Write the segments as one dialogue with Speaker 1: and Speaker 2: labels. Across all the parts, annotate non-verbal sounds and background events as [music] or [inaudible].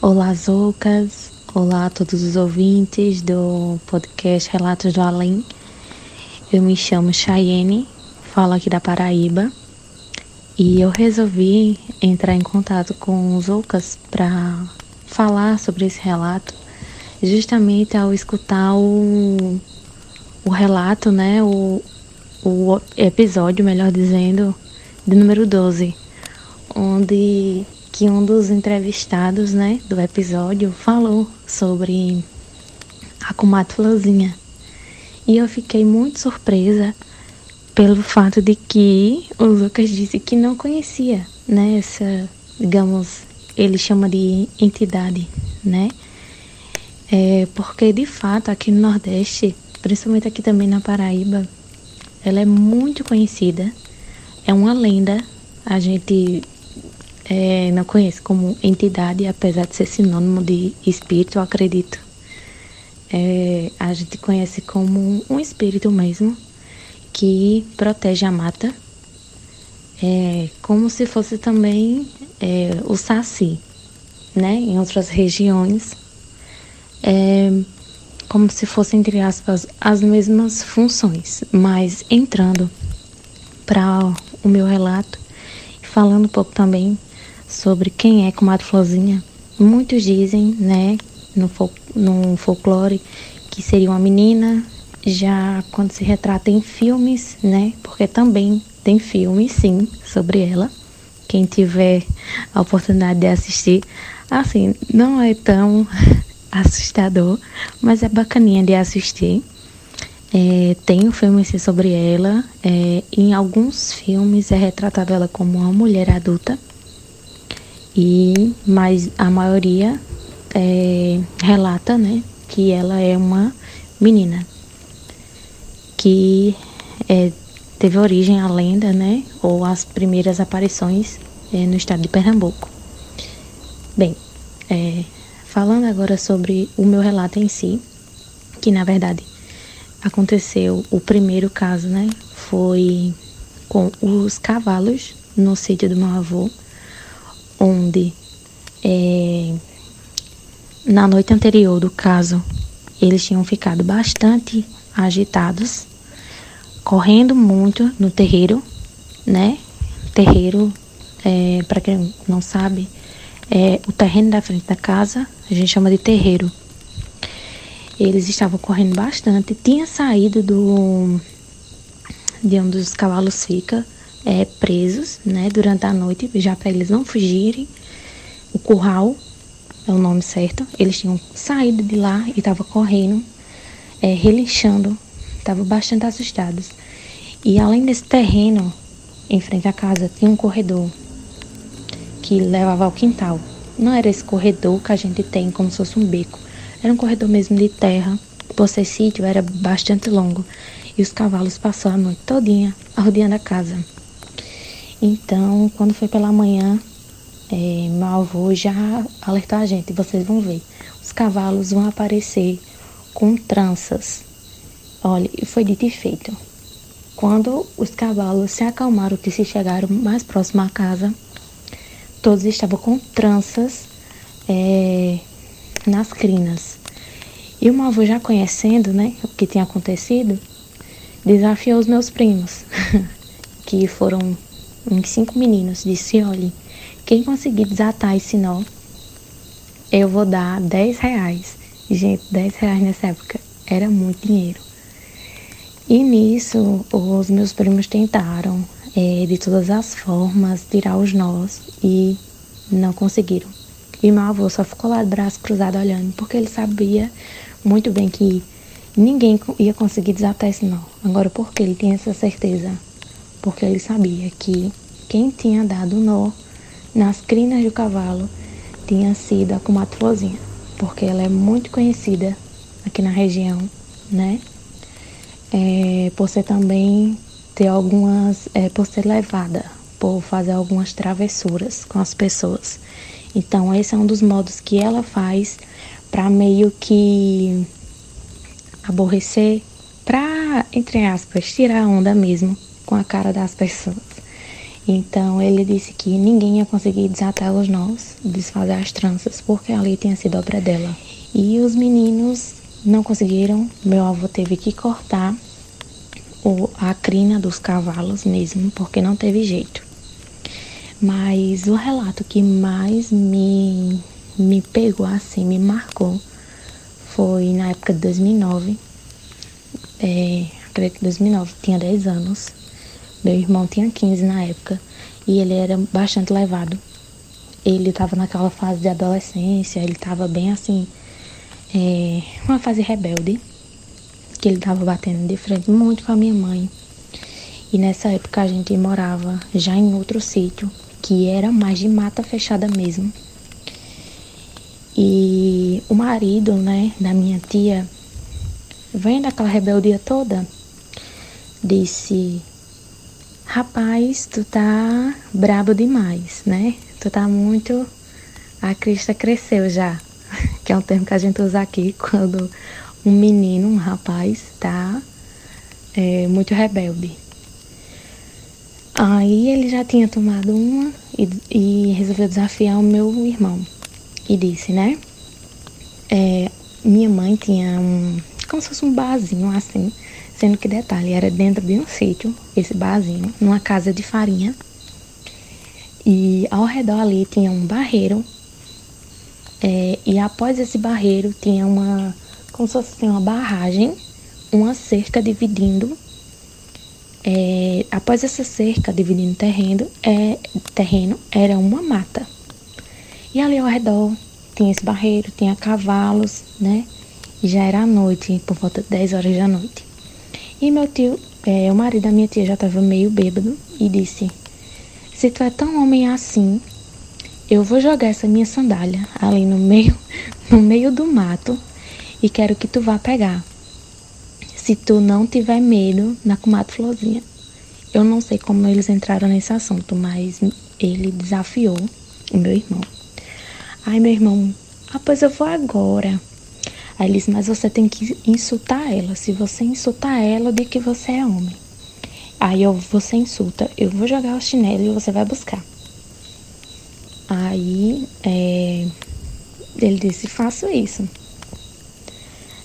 Speaker 1: Olá, Zoucas. Olá a todos os ouvintes do podcast Relatos do Além. Eu me chamo Chayenne, falo aqui da Paraíba. E eu resolvi entrar em contato com os Zoucas para falar sobre esse relato, justamente ao escutar o, o relato, né, o, o episódio, melhor dizendo, de número 12, onde que um dos entrevistados, né, do episódio falou sobre a comadre Florzinha. E eu fiquei muito surpresa pelo fato de que o Lucas disse que não conhecia, né, essa, digamos, ele chama de entidade, né? É, porque de fato aqui no Nordeste, principalmente aqui também na Paraíba, ela é muito conhecida, é uma lenda. A gente é, não conheço como entidade, apesar de ser sinônimo de espírito, acredito. É, a gente conhece como um espírito mesmo que protege a mata, é, como se fosse também é, o saci, né? Em outras regiões, é, como se fosse entre aspas as mesmas funções, mas entrando para o meu relato, falando um pouco também sobre quem é Comadre Florzinha. Muitos dizem, né, no, fol no folclore, que seria uma menina, já quando se retrata em filmes, né, porque também tem filmes, sim, sobre ela. Quem tiver a oportunidade de assistir, assim, não é tão [laughs] assustador, mas é bacaninha de assistir. É, tem um filme assim, sobre ela. É, em alguns filmes é retratada ela como uma mulher adulta e mas a maioria é, relata, né, que ela é uma menina que é, teve origem a lenda, né, ou as primeiras aparições é, no estado de Pernambuco. Bem, é, falando agora sobre o meu relato em si, que na verdade aconteceu o primeiro caso, né, foi com os cavalos no sítio do meu avô onde é, na noite anterior do caso eles tinham ficado bastante agitados, correndo muito no terreiro, né? Terreiro, é, para quem não sabe, é o terreno da frente da casa, a gente chama de terreiro. Eles estavam correndo bastante, tinha saído do de onde os cavalos ficam é, presos né, durante a noite, já para eles não fugirem. O curral é o nome certo. Eles tinham saído de lá e estavam correndo, é, relinchando, estavam bastante assustados. E além desse terreno, em frente à casa, tinha um corredor que levava ao quintal. Não era esse corredor que a gente tem como se fosse um beco. Era um corredor mesmo de terra. Por ser sítio, era bastante longo. E os cavalos passaram a noite todinha rodeando a casa. Então, quando foi pela manhã, é, meu avô já alertou a gente, vocês vão ver, os cavalos vão aparecer com tranças. Olha, foi dito e feito. Quando os cavalos se acalmaram, que se chegaram mais próximo à casa, todos estavam com tranças é, nas crinas. E o meu avô, já conhecendo né, o que tinha acontecido, desafiou os meus primos, [laughs] que foram uns cinco meninos, disse: olhe, quem conseguir desatar esse nó, eu vou dar 10 reais. Gente, 10 reais nessa época era muito dinheiro. E nisso, os meus primos tentaram, é, de todas as formas, tirar os nós e não conseguiram. E meu avô só ficou lá de braço cruzado olhando, porque ele sabia muito bem que ninguém ia conseguir desatar esse nó. Agora, por que ele tinha essa certeza? Porque ele sabia que quem tinha dado nó nas crinas do cavalo tinha sido a comadre Florzinha, porque ela é muito conhecida aqui na região, né? É, por ser também ter algumas, é, por ser levada, por fazer algumas travessuras com as pessoas. Então esse é um dos modos que ela faz para meio que aborrecer, para entre aspas tirar a onda mesmo com a cara das pessoas. Então ele disse que ninguém ia conseguir desatar os nós, desfazer as tranças, porque ali tinha sido obra dela. E os meninos não conseguiram, meu avô teve que cortar o, a crina dos cavalos mesmo, porque não teve jeito. Mas o relato que mais me, me pegou assim, me marcou, foi na época de 2009. É, acredito que 2009, tinha 10 anos. Meu irmão tinha 15 na época e ele era bastante levado. Ele estava naquela fase de adolescência, ele estava bem assim, é, uma fase rebelde, que ele estava batendo de frente muito com a minha mãe. E nessa época a gente morava já em outro sítio, que era mais de mata fechada mesmo. E o marido, né, da minha tia, vendo aquela rebeldia toda, disse: Rapaz, tu tá brabo demais, né? Tu tá muito. A crista cresceu já, [laughs] que é um termo que a gente usa aqui [laughs] quando um menino, um rapaz, tá é, muito rebelde. Aí ele já tinha tomado uma e, e resolveu desafiar o meu irmão. E disse, né? É, minha mãe tinha um. como se fosse um barzinho assim Sendo que, detalhe, era dentro de um sítio, esse barzinho, numa casa de farinha. E ao redor ali tinha um barreiro. É, e após esse barreiro tinha uma. como se fosse uma barragem, uma cerca dividindo. É, após essa cerca dividindo terreno, é, terreno, era uma mata. E ali ao redor tinha esse barreiro, tinha cavalos, né? E já era noite, por volta de 10 horas da noite. E meu tio, é, o marido da minha tia já estava meio bêbado e disse: Se tu é tão homem assim, eu vou jogar essa minha sandália ali no meio, [laughs] no meio do mato e quero que tu vá pegar. Se tu não tiver medo na comadre Florzinha. Eu não sei como eles entraram nesse assunto, mas ele desafiou o meu irmão. Ai, meu irmão, ah, eu vou agora. Aí ele disse, mas você tem que insultar ela. Se você insultar ela, de que você é homem. Aí eu, você insulta, eu vou jogar o chinelo e você vai buscar. Aí é, ele disse, faço isso.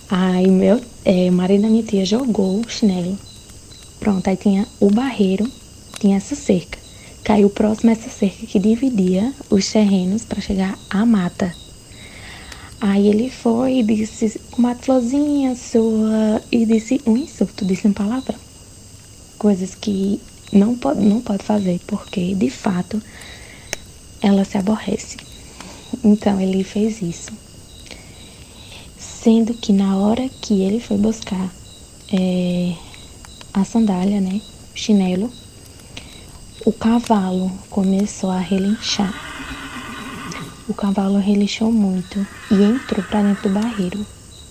Speaker 1: Aí meu, é, o marido da minha tia jogou o chinelo. Pronto, aí tinha o barreiro, tinha essa cerca. Caiu próximo a essa cerca que dividia os terrenos para chegar à mata. Aí ele foi e disse, uma florzinha sua, e disse um insulto, disse uma palavra. Coisas que não pode, não pode fazer, porque de fato ela se aborrece. Então ele fez isso. Sendo que na hora que ele foi buscar é, a sandália, né, o chinelo, o cavalo começou a relinchar. O cavalo relixou muito e entrou para dentro do barreiro,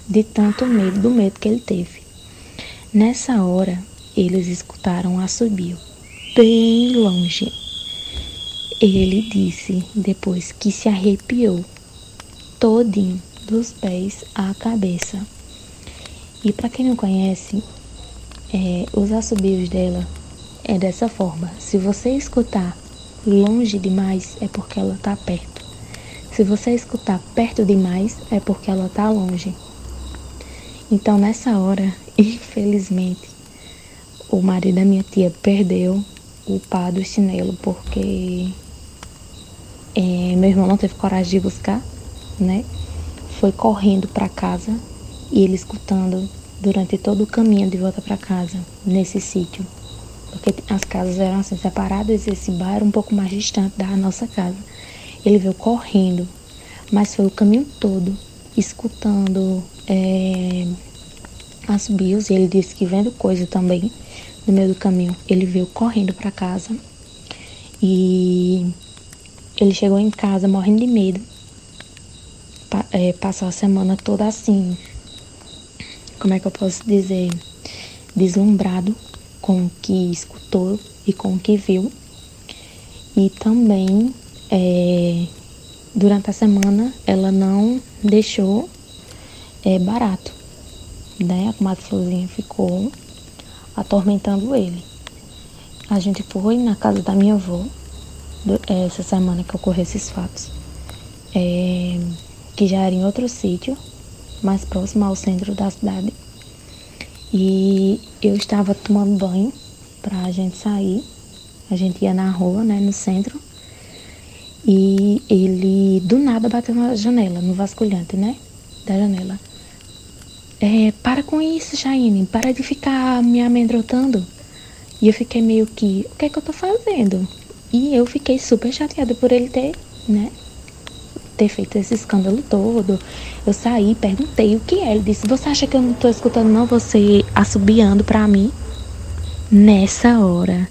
Speaker 1: de tanto medo, do medo que ele teve. Nessa hora, eles escutaram um assobio, bem longe. Ele disse depois que se arrepiou todinho, dos pés à cabeça. E para quem não conhece, é, os assobios dela é dessa forma. Se você escutar longe demais, é porque ela está perto. Se você escutar perto demais, é porque ela está longe. Então, nessa hora, [laughs] infelizmente, o marido da minha tia perdeu o pá do chinelo, porque é, meu irmão não teve coragem de buscar, né? Foi correndo para casa e ele escutando durante todo o caminho de volta para casa, nesse sítio. Porque as casas eram assim separadas esse bar era um pouco mais distante da nossa casa. Ele veio correndo, mas foi o caminho todo escutando é, as bios e ele disse que vendo coisa também, no meio do caminho, ele veio correndo para casa e ele chegou em casa morrendo de medo. Pa é, passou a semana toda assim, como é que eu posso dizer, deslumbrado com o que escutou e com o que viu. E também, é, durante a semana, ela não deixou é, barato. Né? A comadre Florzinha ficou atormentando ele. A gente foi na casa da minha avó, é, essa semana que ocorreu esses fatos, é, que já era em outro sítio, mais próximo ao centro da cidade. E eu estava tomando banho pra gente sair. A gente ia na rua, né, no centro. E ele do nada bateu na janela, no vasculhante, né? Da janela. É, para com isso, Jaine, para de ficar me amedrontando. E eu fiquei meio que, o que é que eu tô fazendo? E eu fiquei super chateada por ele ter, né, ter feito esse escândalo todo. Eu saí, perguntei o que é. Ele disse: Você acha que eu não tô escutando, não? Você assobiando pra mim? Nessa hora,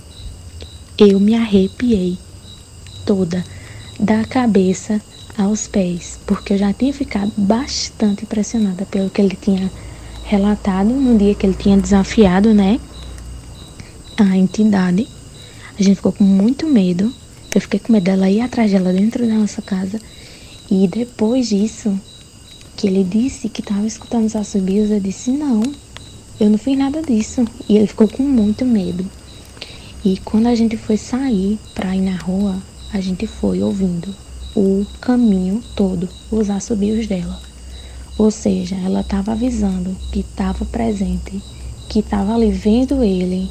Speaker 1: eu me arrepiei toda, da cabeça aos pés, porque eu já tinha ficado bastante impressionada pelo que ele tinha relatado no dia que ele tinha desafiado, né? A entidade. A gente ficou com muito medo. Eu fiquei com medo dela ir atrás dela dentro da nossa casa. E depois disso, que ele disse que estava escutando os assobios, eu disse: Não, eu não fiz nada disso. E ele ficou com muito medo. E quando a gente foi sair para ir na rua, a gente foi ouvindo o caminho todo, os assobios dela. Ou seja, ela estava avisando que estava presente, que estava ali vendo ele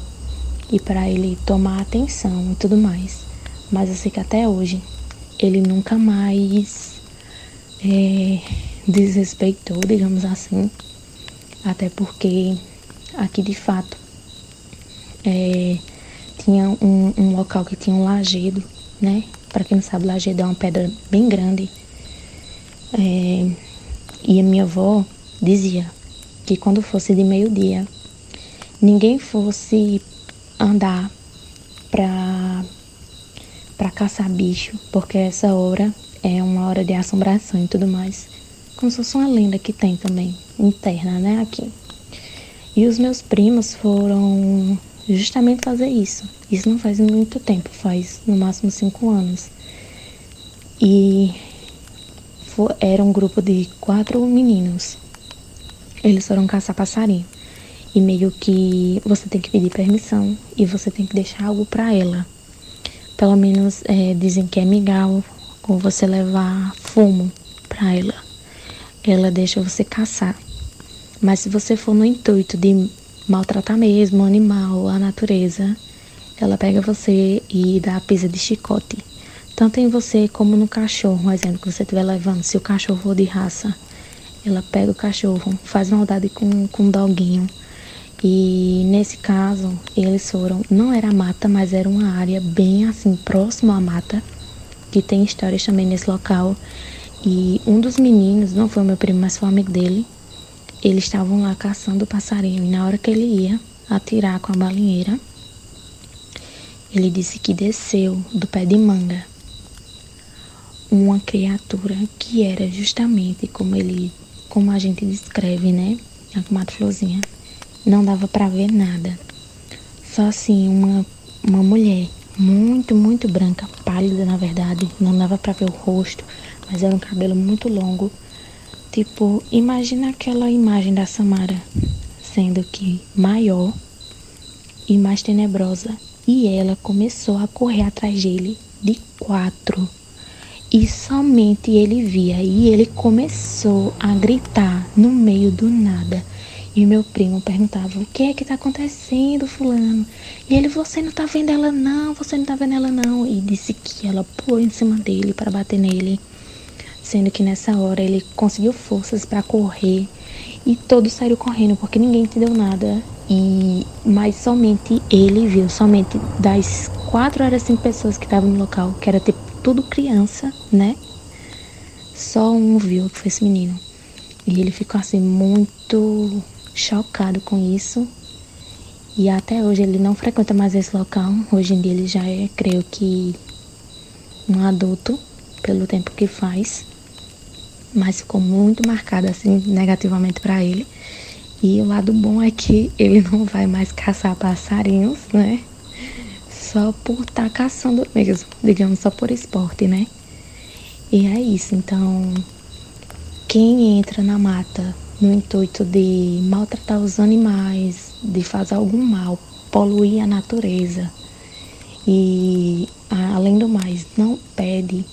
Speaker 1: e para ele tomar atenção e tudo mais. Mas eu sei que até hoje ele nunca mais é, desrespeitou, digamos assim, até porque aqui de fato é, tinha um, um, local que tinha um lajedo, né? Para quem não sabe, lajedo é uma pedra bem grande. É, e a minha avó dizia que quando fosse de meio-dia, ninguém fosse andar para para caçar bicho, porque essa hora é uma hora de assombração e tudo mais. Como se fosse uma lenda que tem também, interna, né, aqui. E os meus primos foram justamente fazer isso. Isso não faz muito tempo, faz no máximo cinco anos. E era um grupo de quatro meninos. Eles foram caçar passarinho. E meio que você tem que pedir permissão e você tem que deixar algo para ela. Pelo menos é, dizem que é migal, ou você levar fumo para ela. Ela deixa você caçar. Mas se você for no intuito de maltratar mesmo o animal, a natureza, ela pega você e dá a pisa de chicote. Tanto em você como no cachorro, um exemplo que você estiver levando. Se o cachorro for de raça, ela pega o cachorro, faz maldade com, com o doguinho. E nesse caso, eles foram, não era mata, mas era uma área bem assim, próximo à mata que tem histórias também nesse local. E um dos meninos, não foi meu primo, mas foi um amigo dele, eles estavam lá caçando o passarinho. E na hora que ele ia atirar com a balinheira, ele disse que desceu do pé de manga uma criatura que era justamente como ele, como a gente descreve, né? A comadre Florzinha. Não dava para ver nada. Só assim, uma, uma mulher muito, muito branca, pálida na verdade, não dava para ver o rosto, mas era um cabelo muito longo. Tipo, imagina aquela imagem da Samara, sendo que maior e mais tenebrosa. E ela começou a correr atrás dele de quatro. E somente ele via. E ele começou a gritar no meio do nada. E meu primo perguntava: O que é que tá acontecendo, Fulano? E ele: Você não tá vendo ela, não, você não tá vendo ela, não. E disse que ela pulou em cima dele para bater nele. Sendo que nessa hora ele conseguiu forças para correr. E todos saíram correndo porque ninguém entendeu nada. E mas somente ele viu, somente das quatro horas cinco pessoas que estavam no local, que era tipo tudo criança, né? Só um viu que foi esse menino. E ele ficou assim muito chocado com isso E até hoje ele não frequenta mais esse local. Hoje em dia ele já é, creio que, um adulto, pelo tempo que faz. Mas ficou muito marcado assim negativamente para ele. E o lado bom é que ele [laughs] não vai mais caçar passarinhos, né? Só por estar tá caçando mesmo, digamos, só por esporte, né? E é isso. Então, quem entra na mata no intuito de maltratar os animais, de fazer algum mal, poluir a natureza e, além do mais, não pede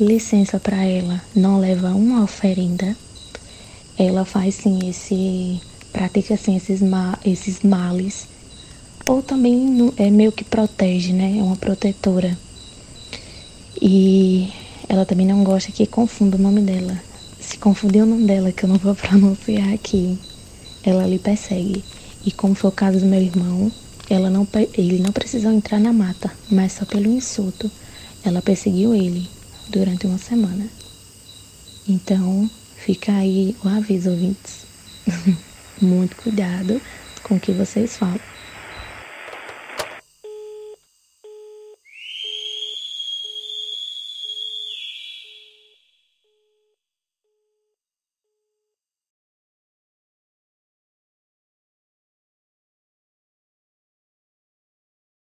Speaker 1: licença para ela, não leva uma oferenda, ela faz sim esse pratica assim esses, ma esses males ou também é meio que protege, né? É uma protetora. E ela também não gosta que confunda o nome dela. Se confundir o nome dela, que eu não vou [laughs] pronunciar aqui, ela lhe persegue. E como foi o caso do meu irmão, ela não, ele não precisou entrar na mata, mas só pelo insulto, ela perseguiu ele durante uma semana. Então, fica aí o aviso, ouvintes. [laughs] Muito cuidado com o que vocês falam.